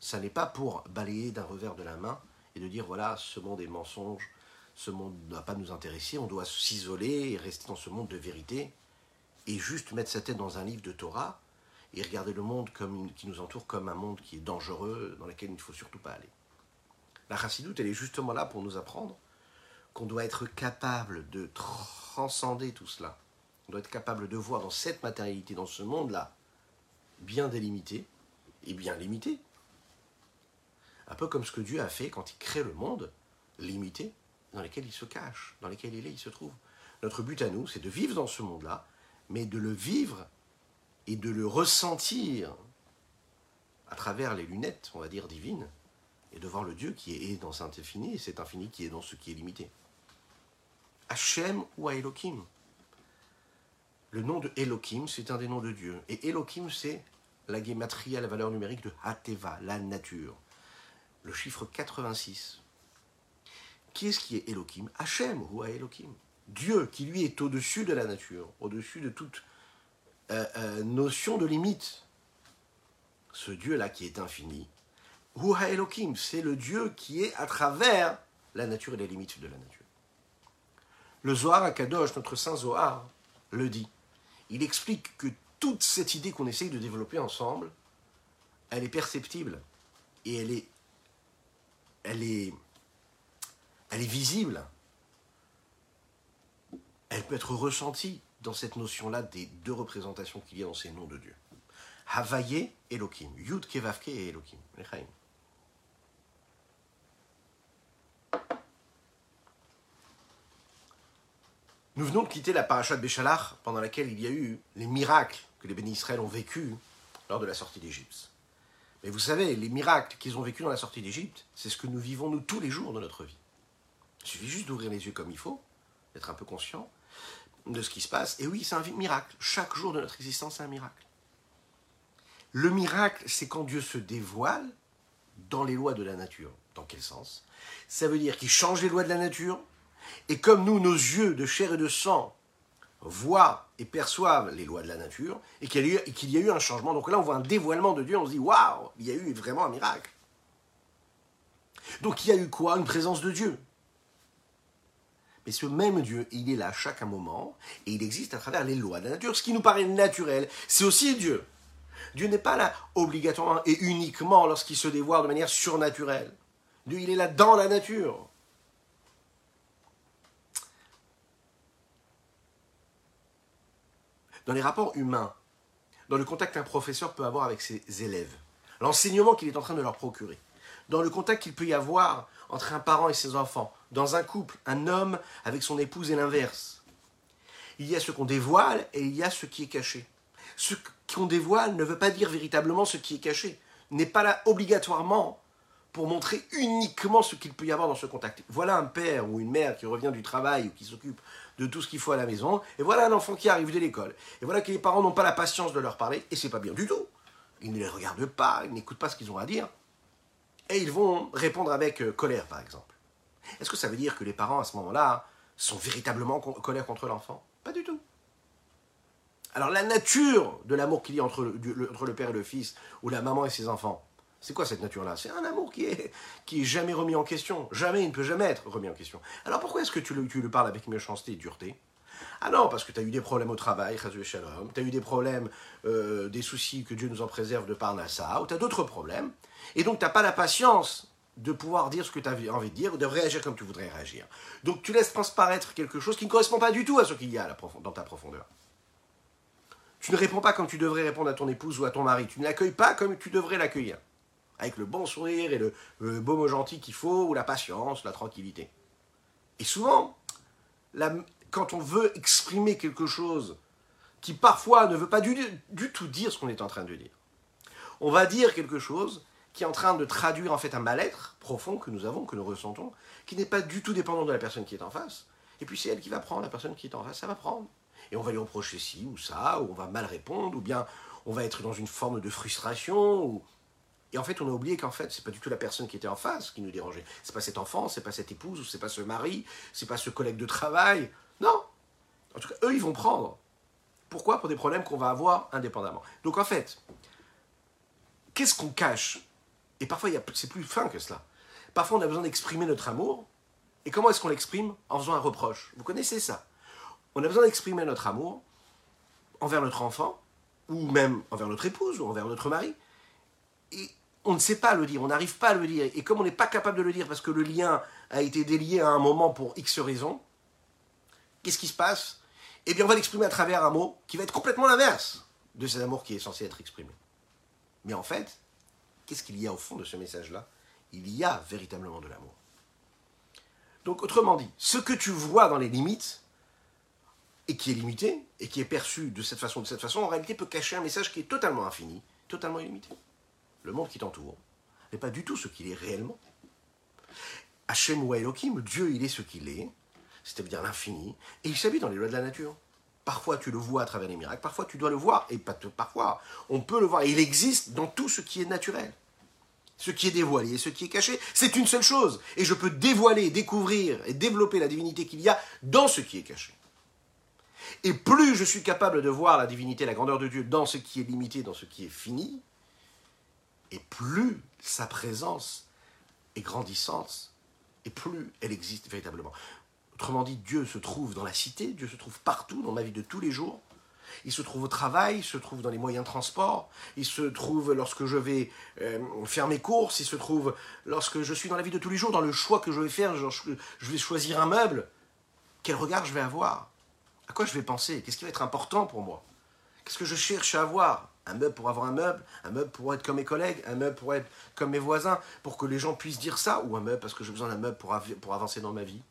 ça n'est pas pour balayer d'un revers de la main et de dire voilà, ce monde est mensonge, ce monde ne doit pas nous intéresser, on doit s'isoler et rester dans ce monde de vérité et juste mettre sa tête dans un livre de Torah et regarder le monde qui nous entoure comme un monde qui est dangereux, dans lequel il ne faut surtout pas aller. La chassidoute, elle est justement là pour nous apprendre qu'on doit être capable de transcender tout cela. On doit être capable de voir dans cette matérialité, dans ce monde-là, bien délimité et bien limité. Un peu comme ce que Dieu a fait quand il crée le monde, limité, dans lequel il se cache, dans lequel il est, il se trouve. Notre but à nous, c'est de vivre dans ce monde-là, mais de le vivre et de le ressentir à travers les lunettes, on va dire, divines, et de voir le Dieu qui est dans cet infini, et cet infini qui est dans ce qui est limité. Hachem ou Elohim. Le nom de Elohim, c'est un des noms de Dieu. Et Elohim, c'est la guématria, la valeur numérique de Hateva, la nature. Le chiffre 86. Qui est-ce qui est Elohim? Hachem ou Elohim? Dieu qui lui est au-dessus de la nature, au-dessus de toute euh, euh, notion de limite. Ce Dieu-là qui est infini. Ou Elohim, c'est le Dieu qui est à travers la nature et les limites de la nature. Le Zohar Kadosh, notre saint Zohar, le dit. Il explique que toute cette idée qu'on essaye de développer ensemble, elle est perceptible et elle est, elle est, elle est visible. Elle peut être ressentie dans cette notion-là des deux représentations qu'il y a dans ces noms de Dieu. Havaye, Elohim. Yud, Kevavke et Elohim. Nous venons de quitter la paracha de Béchalach, pendant laquelle il y a eu les miracles que les bénis Israël ont vécus lors de la sortie d'Égypte. Mais vous savez, les miracles qu'ils ont vécus dans la sortie d'Égypte, c'est ce que nous vivons nous tous les jours de notre vie. Il suffit juste d'ouvrir les yeux comme il faut, d'être un peu conscient de ce qui se passe. Et oui, c'est un miracle. Chaque jour de notre existence, c'est un miracle. Le miracle, c'est quand Dieu se dévoile dans les lois de la nature. Dans quel sens? Ça veut dire qu'il change les lois de la nature et comme nous, nos yeux de chair et de sang voient et perçoivent les lois de la nature, et qu'il y, a eu un changement, donc là on voit un dévoilement de Dieu, on se dit waouh, il y a eu vraiment un miracle. Donc il y a eu quoi? Une présence de Dieu. Mais ce même Dieu, il est là à chaque moment, et il existe à travers les lois de la nature. Ce qui nous paraît naturel, c'est aussi Dieu. Dieu n'est pas là obligatoirement et uniquement lorsqu'il se dévoile de manière surnaturelle. Dieu, il est là dans la nature. Dans les rapports humains, dans le contact qu'un professeur peut avoir avec ses élèves, l'enseignement qu'il est en train de leur procurer, dans le contact qu'il peut y avoir entre un parent et ses enfants, dans un couple, un homme avec son épouse et l'inverse. Il y a ce qu'on dévoile et il y a ce qui est caché. Ce qu'on dévoile ne veut pas dire véritablement ce qui est caché, n'est pas là obligatoirement pour montrer uniquement ce qu'il peut y avoir dans ce contact. Voilà un père ou une mère qui revient du travail ou qui s'occupe de tout ce qu'il faut à la maison, et voilà un enfant qui arrive de l'école, et voilà que les parents n'ont pas la patience de leur parler, et c'est pas bien du tout. Ils ne les regardent pas, ils n'écoutent pas ce qu'ils ont à dire. Et ils vont répondre avec euh, colère, par exemple. Est-ce que ça veut dire que les parents, à ce moment-là, sont véritablement en colère contre l'enfant? Pas du tout. Alors la nature de l'amour qu'il y a entre le, entre le, père et le fils, ou la maman et ses enfants, c'est quoi cette nature-là? C'est un amour qui est, qui est jamais remis en question. Jamais, il ne peut jamais être remis en question. Alors pourquoi est-ce que tu le, tu le parles avec méchanceté et dureté? Ah non, parce que tu as eu des problèmes au travail, tu as eu des problèmes, euh, des soucis que Dieu nous en préserve de Parnassa, ou tu as d'autres problèmes, et donc tu n'as pas la patience de pouvoir dire ce que tu as envie de dire, ou de réagir comme tu voudrais réagir. Donc tu laisses transparaître quelque chose qui ne correspond pas du tout à ce qu'il y a dans ta profondeur. Tu ne réponds pas comme tu devrais répondre à ton épouse ou à ton mari, tu ne l'accueilles pas comme tu devrais l'accueillir, avec le bon sourire et le, beau mot gentil qu'il faut, ou la patience, la tranquillité. Et souvent, quand on veut exprimer quelque chose qui parfois ne veut pas du, tout dire ce qu'on est en train de dire. On va dire quelque chose qui est en train de traduire en fait un mal-être profond que nous avons, que nous ressentons, qui n'est pas du tout dépendant de la personne qui est en face. Et puis c'est elle qui va prendre, la personne qui est en face, ça va prendre. Et on va lui reprocher ci ou ça, ou on va mal répondre, ou bien on va être dans une forme de frustration, ou... Et en fait, on a oublié qu'en fait, c'est pas du tout la personne qui était en face qui nous dérangeait. C'est pas cet enfant, c'est pas cette épouse, ou c'est pas ce mari, c'est pas ce collègue de travail, non. En tout cas, eux, ils vont prendre. Pourquoi? Pour des problèmes qu'on va avoir indépendamment. Donc en fait, qu'est-ce qu'on cache? Et parfois, c'est plus fin que cela. Parfois, on a besoin d'exprimer notre amour. Et comment est-ce qu'on l'exprime? En faisant un reproche. Vous connaissez ça On a besoin d'exprimer notre amour envers notre enfant, ou même envers notre épouse, ou envers notre mari. On ne sait pas le dire, on n'arrive pas à le dire. Et comme on n'est pas capable de le dire parce que le lien a été délié à un moment pour X raisons, qu'est-ce qui se passe? Eh bien, on va l'exprimer à travers un mot qui va être complètement l'inverse de cet amour qui est censé être exprimé. Mais en fait, qu'est-ce qu'il y a au fond de ce message-là? Il y a véritablement de l'amour. Donc, autrement dit, ce que tu vois dans les limites, et qui est limité, et qui est perçu de cette façon, de cette façon, en réalité peut cacher un message qui est totalement infini, totalement illimité. Le monde qui t'entoure n'est pas du tout ce qu'il est réellement. Hachem ou Elohim, Dieu, il est ce qu'il est, c'est-à-dire l'infini, et il s'habille dans les lois de la nature. Parfois tu le vois à travers les miracles, parfois tu dois le voir, et parfois, on peut le voir, il existe dans tout ce qui est naturel. Ce qui est dévoilé et ce qui est caché, c'est une seule chose. Et je peux dévoiler, découvrir et développer la divinité qu'il y a dans ce qui est caché. Et plus je suis capable de voir la divinité, la grandeur de Dieu dans ce qui est limité, dans ce qui est fini, et plus sa présence est grandissante, et plus elle existe véritablement. Autrement dit, Dieu se trouve dans la cité, Dieu se trouve partout dans ma vie de tous les jours. Il se trouve au travail, il se trouve dans les moyens de transport, il se trouve lorsque je vais euh, faire mes courses, il se trouve lorsque je suis dans la vie de tous les jours, dans le choix que je vais faire, je, vais choisir un meuble. Quel regard je vais avoir? À quoi je vais penser? Qu'est-ce qui va être important pour moi? Qu'est-ce que je cherche à avoir? Un meuble pour avoir un meuble, un meuble pour être comme mes collègues, un meuble pour être comme mes voisins, pour que les gens puissent dire ça, ou un meuble parce que j'ai besoin d'un meuble pour, pour avancer dans ma vie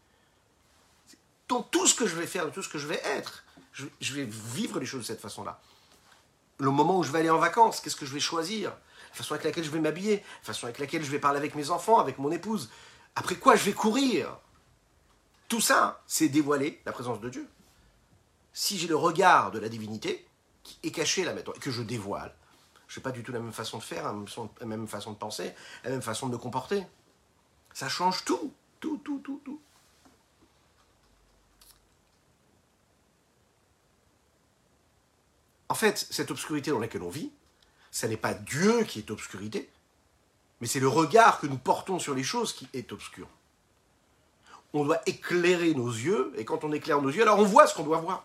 dans tout ce que je vais faire, tout ce que je vais être. Je, vais vivre les choses de cette façon-là. Le moment où je vais aller en vacances, qu'est-ce que je vais choisir? La façon avec laquelle je vais m'habiller, la façon avec laquelle je vais parler avec mes enfants, avec mon épouse. Après quoi je vais courir? Tout ça, c'est dévoiler la présence de Dieu. Si j'ai le regard de la divinité, qui est caché là maintenant, et que je dévoile, je n'ai pas du tout la même façon de faire, la même façon de penser, la même façon de me comporter. Ça change tout, tout, tout, tout, tout. En fait, cette obscurité dans laquelle on vit, ce n'est pas Dieu qui est obscurité, mais c'est le regard que nous portons sur les choses qui est obscur. On doit éclairer nos yeux, et quand on éclaire nos yeux, alors on voit ce qu'on doit voir.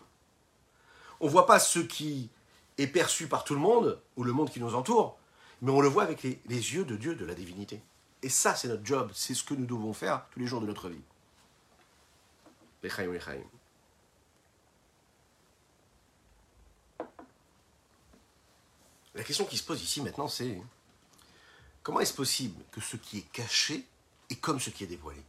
On ne voit pas ce qui est perçu par tout le monde, ou le monde qui nous entoure, mais on le voit avec les, yeux de Dieu, de la divinité. Et ça, c'est notre job, c'est ce que nous devons faire tous les jours de notre vie. La question qui se pose ici maintenant, c'est comment est-ce possible que ce qui est caché est comme ce qui est dévoilé?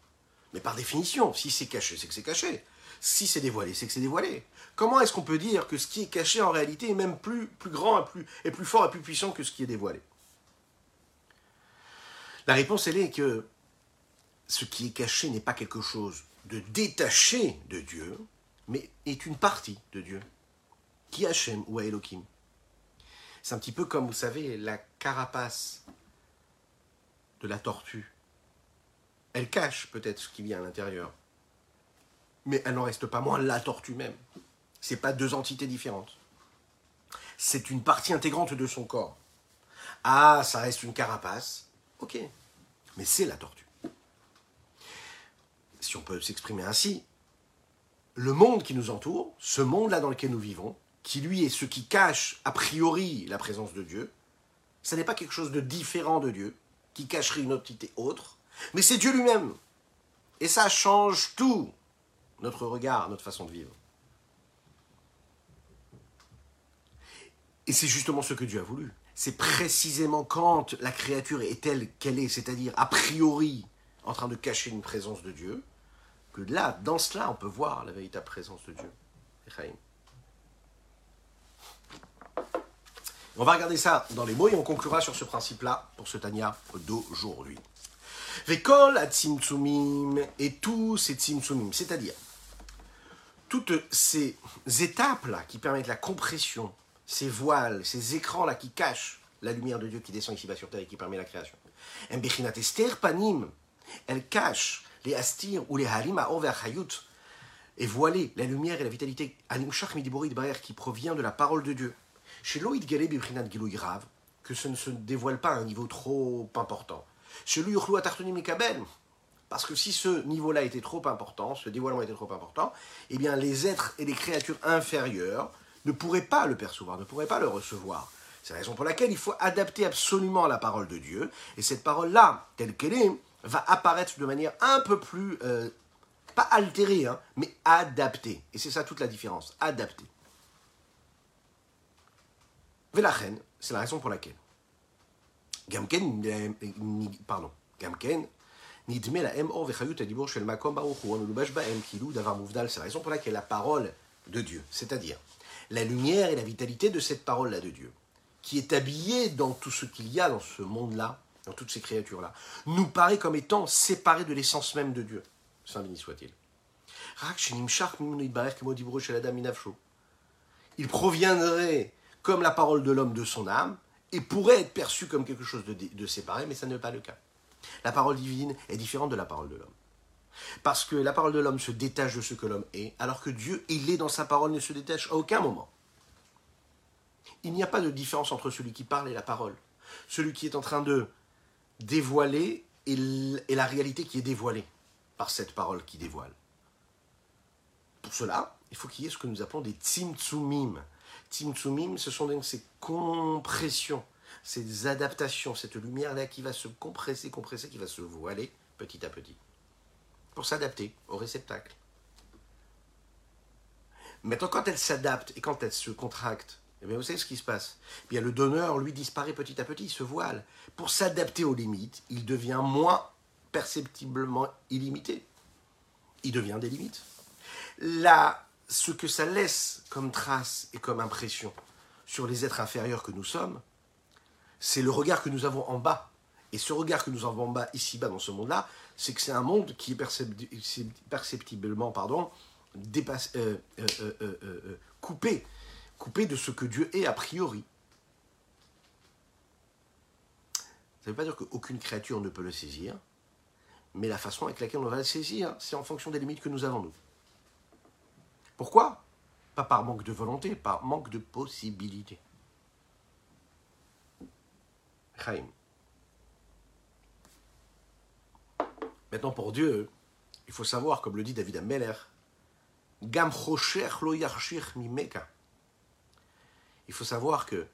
Mais par définition, si c'est caché, c'est que c'est caché. Si c'est dévoilé, c'est que c'est dévoilé. Comment est-ce qu'on peut dire que ce qui est caché en réalité est même plus, grand et plus, fort et plus puissant que ce qui est dévoilé? La réponse, elle est que ce qui est caché n'est pas quelque chose de détaché de Dieu, mais est une partie de Dieu, qui Hachem ou Elohim. C'est un petit peu comme, vous savez, la carapace de la tortue, elle cache peut-être ce y a à l'intérieur. Mais elle n'en reste pas moins la tortue même. Ce pas deux entités différentes. C'est une partie intégrante de son corps. Ah, ça reste une carapace. Ok. Mais c'est la tortue. Si on peut s'exprimer ainsi, le monde qui nous entoure, ce monde-là dans lequel nous vivons, qui lui est ce qui cache a priori la présence de Dieu, ce n'est pas quelque chose de différent de Dieu, qui cacherait une entité autre, mais c'est Dieu lui-même. Et ça change tout, notre regard, notre façon de vivre. Et c'est justement ce que Dieu a voulu. C'est précisément quand la créature est telle qu'elle est, c'est-à-dire a priori en train de cacher une présence de Dieu, que là, dans cela, on peut voir la véritable présence de Dieu. On va regarder ça dans les mots et on conclura sur ce principe-là pour ce Tania d'aujourd'hui. Vekol et tous ces Tzimtzumim, c'est-à-dire toutes ces étapes-là qui permettent la compression, ces voiles, ces écrans-là qui cachent la lumière de Dieu qui descend ici-bas sur terre et qui permet la création. Mbechinat Esther Panim, elle cache les astir ou les harim à hayut et voiler la lumière et la vitalité animshach midiborid qui provient de la parole de Dieu. Chez Loïd Galeb grave, que ce ne se dévoile pas à un niveau trop important. Chez lui, parce que si ce niveau-là était trop important, ce dévoilement était trop important, eh bien les êtres et les créatures inférieures ne pourraient pas le percevoir, ne pourraient pas le recevoir. C'est la raison pour laquelle il faut adapter absolument la parole de Dieu, et cette parole-là, telle qu'elle est, va apparaître de manière un peu plus, euh, pas altérée, hein, mais adaptée. Et c'est ça toute la différence, adaptée. Velachen, c'est la raison pour laquelle. Gamken, pardon, Gamken, la or vechayut adibur shel makom kilou davar mouvdal, c'est la raison pour laquelle la parole de Dieu, c'est-à-dire la lumière et la vitalité de cette parole-là de Dieu, qui est habillée dans tout ce qu'il y a dans ce monde-là, dans toutes ces créatures-là, nous paraît comme étant séparée de l'essence même de Dieu. Saint béni soit-il. Il proviendrait comme la parole de l'homme de son âme, et pourrait être perçu comme quelque chose de, séparé, mais ça n'est pas le cas. La parole divine est différente de la parole de l'homme. Parce que la parole de l'homme se détache de ce que l'homme est, alors que Dieu, il est dans sa parole, ne se détache à aucun moment. Il n'y a pas de différence entre celui qui parle et la parole. Celui qui est en train de dévoiler et, la réalité qui est dévoilée par cette parole qui dévoile. Pour cela, il faut qu'il y ait ce que nous appelons des tzimtzumim, Tzimtzumim, ce sont donc ces compressions, ces adaptations, cette lumière-là qui va se compresser, compresser, qui va se voiler petit à petit, pour s'adapter au réceptacle. Maintenant, quand elle s'adapte et quand elle se contracte, eh bien, vous savez ce qui se passe? Eh bien, Le donneur, lui, disparaît petit à petit, il se voile. Pour s'adapter aux limites, il devient moins perceptiblement illimité. Il devient des limites. La ce que ça laisse comme trace et comme impression sur les êtres inférieurs que nous sommes, c'est le regard que nous avons en bas. Et ce regard que nous avons en bas, ici-bas, dans ce monde-là, c'est que c'est un monde qui est perceptiblement pardon, euh, euh, euh, coupé, coupé de ce que Dieu est a priori. Ça ne veut pas dire qu'aucune créature ne peut le saisir, mais la façon avec laquelle on va le saisir, c'est en fonction des limites que nous avons, nous. Pourquoi? Pas par manque de volonté, par manque de possibilité. Maintenant, pour Dieu, il faut savoir, comme le dit David Ameller, Gam lo mimeka. Il faut savoir que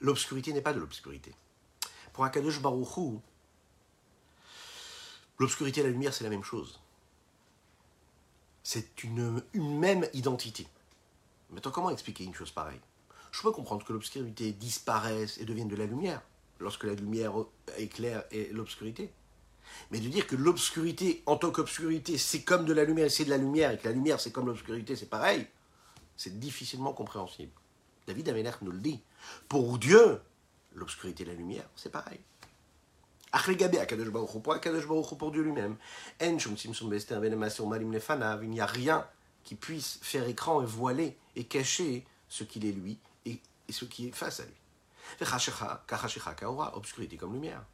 l'obscurité n'est pas de l'obscurité. Pour Akadosh Baruchou, l'obscurité et la lumière, c'est la même chose. C'est une, même identité. Maintenant, comment expliquer une chose pareille? Je peux comprendre que l'obscurité disparaisse et devienne de la lumière, lorsque la lumière éclaire l'obscurité. Mais de dire que l'obscurité, en tant qu'obscurité, c'est comme de la lumière et c'est de la lumière, et que la lumière, c'est comme l'obscurité, c'est pareil, c'est difficilement compréhensible. David Améler nous le dit. Pour Dieu, l'obscurité et la lumière, c'est pareil. Pour Dieu lui-même. Il n'y a rien qui puisse faire écran et voiler et cacher ce qu'il est lui ce qui est face à lui. Obscurité comme lumière.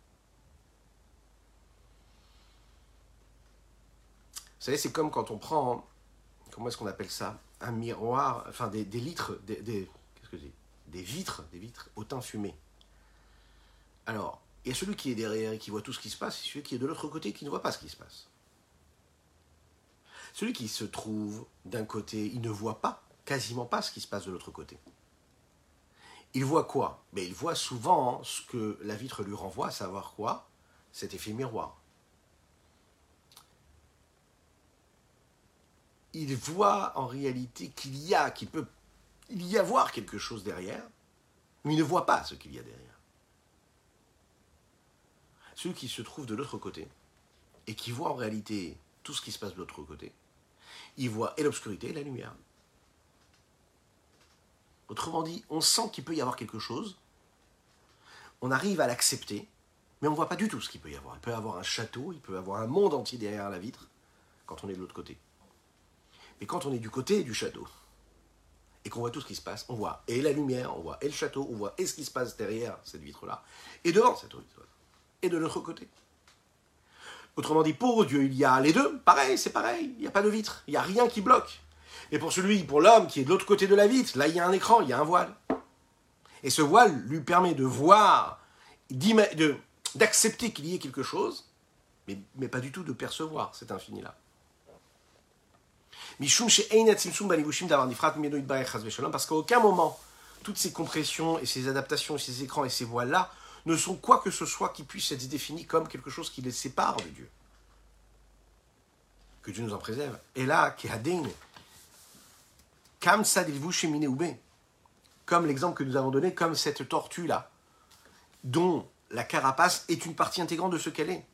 Vous savez, c'est comme quand on prend, comment est-ce qu'on appelle ça Un miroir, enfin des, litres, des, vitres, des vitres au teint fumé. Alors, il y a celui qui est derrière et qui voit tout ce qui se passe, et celui qui est de l'autre côté qui ne voit pas ce qui se passe. Celui qui se trouve d'un côté, il ne voit pas, quasiment pas ce qui se passe de l'autre côté. Il voit quoi? Mais Il voit souvent ce que la vitre lui renvoie, à savoir quoi? Cet effet miroir. Il voit en réalité qu'il y a, qu'il peut il y avoir quelque chose derrière, mais il ne voit pas ce qu'il y a derrière. Celui qui se trouve de l'autre côté et qui voit en réalité tout ce qui se passe de l'autre côté, il voit et l'obscurité et la lumière. Autrement dit, on sent qu'il peut y avoir quelque chose, on arrive à l'accepter, mais on ne voit pas du tout ce qu'il peut y avoir. Il peut y avoir un château, il peut y avoir un monde entier derrière la vitre, quand on est de l'autre côté. Mais quand on est du côté du château, et qu'on voit tout ce qui se passe, on voit et la lumière, on voit et le château, on voit et ce qui se passe derrière cette vitre-là, et devant cette vitre-là, et de l'autre côté. Autrement dit, pour Dieu, il y a les deux, pareil, c'est pareil, il n'y a pas de vitre, il n'y a rien qui bloque. Et pour celui, pour l'homme qui est de l'autre côté de la vitre, là il y a un écran, il y a un voile. Et ce voile lui permet de voir, d'accepter qu'il y ait quelque chose, mais, pas du tout de percevoir cet infini-là. Parce qu'à aucun moment, toutes ces compressions et ces adaptations, ces écrans et ces voiles-là ne sont quoi que ce soit qui puisse être défini comme quelque chose qui les sépare de Dieu. Que Dieu nous en préserve. Et là, comme l'exemple que nous avons donné, comme cette tortue-là, dont la carapace est une partie intégrante de ce qu'elle est.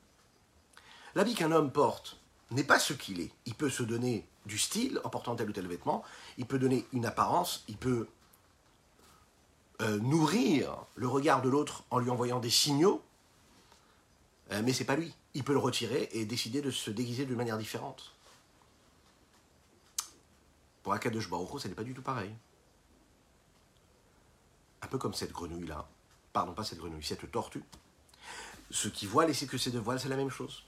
L'habit qu'un homme porte n'est pas ce qu'il est. Il peut se donner du style en portant tel ou tel vêtement, il peut donner une apparence, il peut euh, nourrir le regard de l'autre en lui envoyant des signaux, euh, mais c'est pas lui. Il peut le retirer et décider de se déguiser d'une manière différente. Pour Akadosh Baruch ce n'est pas du tout pareil. Un peu comme cette grenouille-là. Pardon, pas cette grenouille, cette tortue. Ce qui voile et c'est que c'est de voile, c'est la même chose.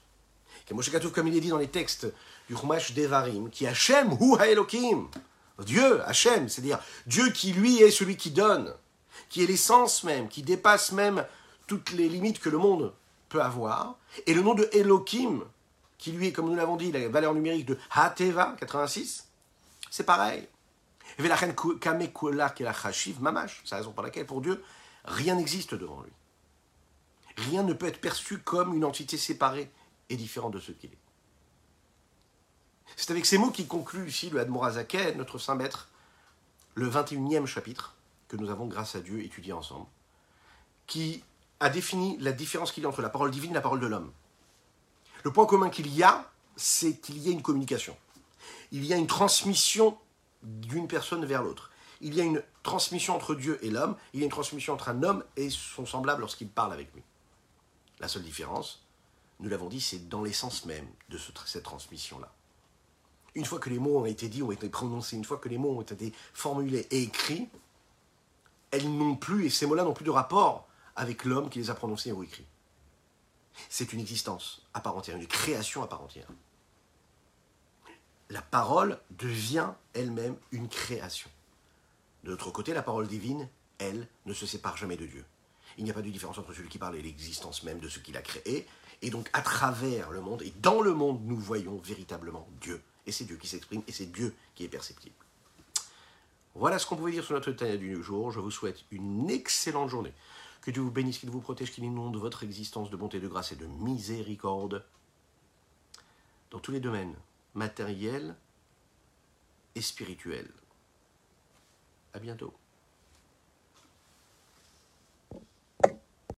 Comme il est dit dans les textes du Chumash Devarim, qui Hachem hu Elohim. Dieu, Hachem, c'est-à-dire Dieu qui lui est celui qui donne, qui est l'essence même, qui dépasse même toutes les limites que le monde peut avoir. Et le nom de Elohim, qui lui est, comme nous l'avons dit, la valeur numérique de Hateva, 86, c'est pareil. C'est la raison pour laquelle, pour Dieu, rien n'existe devant lui. Rien ne peut être perçu comme une entité séparée et différente de ce qu'il est. C'est avec ces mots qui conclut ici le Admorazaken, notre saint maître, le 21e chapitre que nous avons, grâce à Dieu, étudié ensemble, qui a défini la différence qu'il y a entre la parole divine et la parole de l'homme. Le point commun qu'il y a, c'est qu'il y a une communication il y a une transmission d'une personne vers l'autre. Il y a une transmission entre Dieu et l'homme, il y a une transmission entre un homme et son semblable lorsqu'il parle avec lui. La seule différence, nous l'avons dit, c'est dans l'essence même de cette transmission-là. Une fois que les mots ont été dits, ont prononcés, une fois que les mots ont été formulés et écrits, elles n'ont plus, et ces mots-là n'ont plus de rapport avec l'homme qui les a prononcés ou écrits. C'est une existence à part entière, une création à part entière la parole devient elle-même une création. De l'autre côté, la parole divine, elle, ne se sépare jamais de Dieu. Il n'y a pas de différence entre celui qui parle et l'existence même de ce qu'il a créé. Et donc, à travers le monde, et dans le monde, nous voyons véritablement Dieu. Et c'est Dieu qui s'exprime, et c'est Dieu qui est perceptible. Voilà ce qu'on pouvait dire sur notre Tania du jour. Je vous souhaite une excellente journée. Que Dieu vous bénisse, qu'il vous protège, qu'il inonde votre existence de bonté, de grâce et de miséricorde dans tous les domaines matériel et spirituel. À bientôt.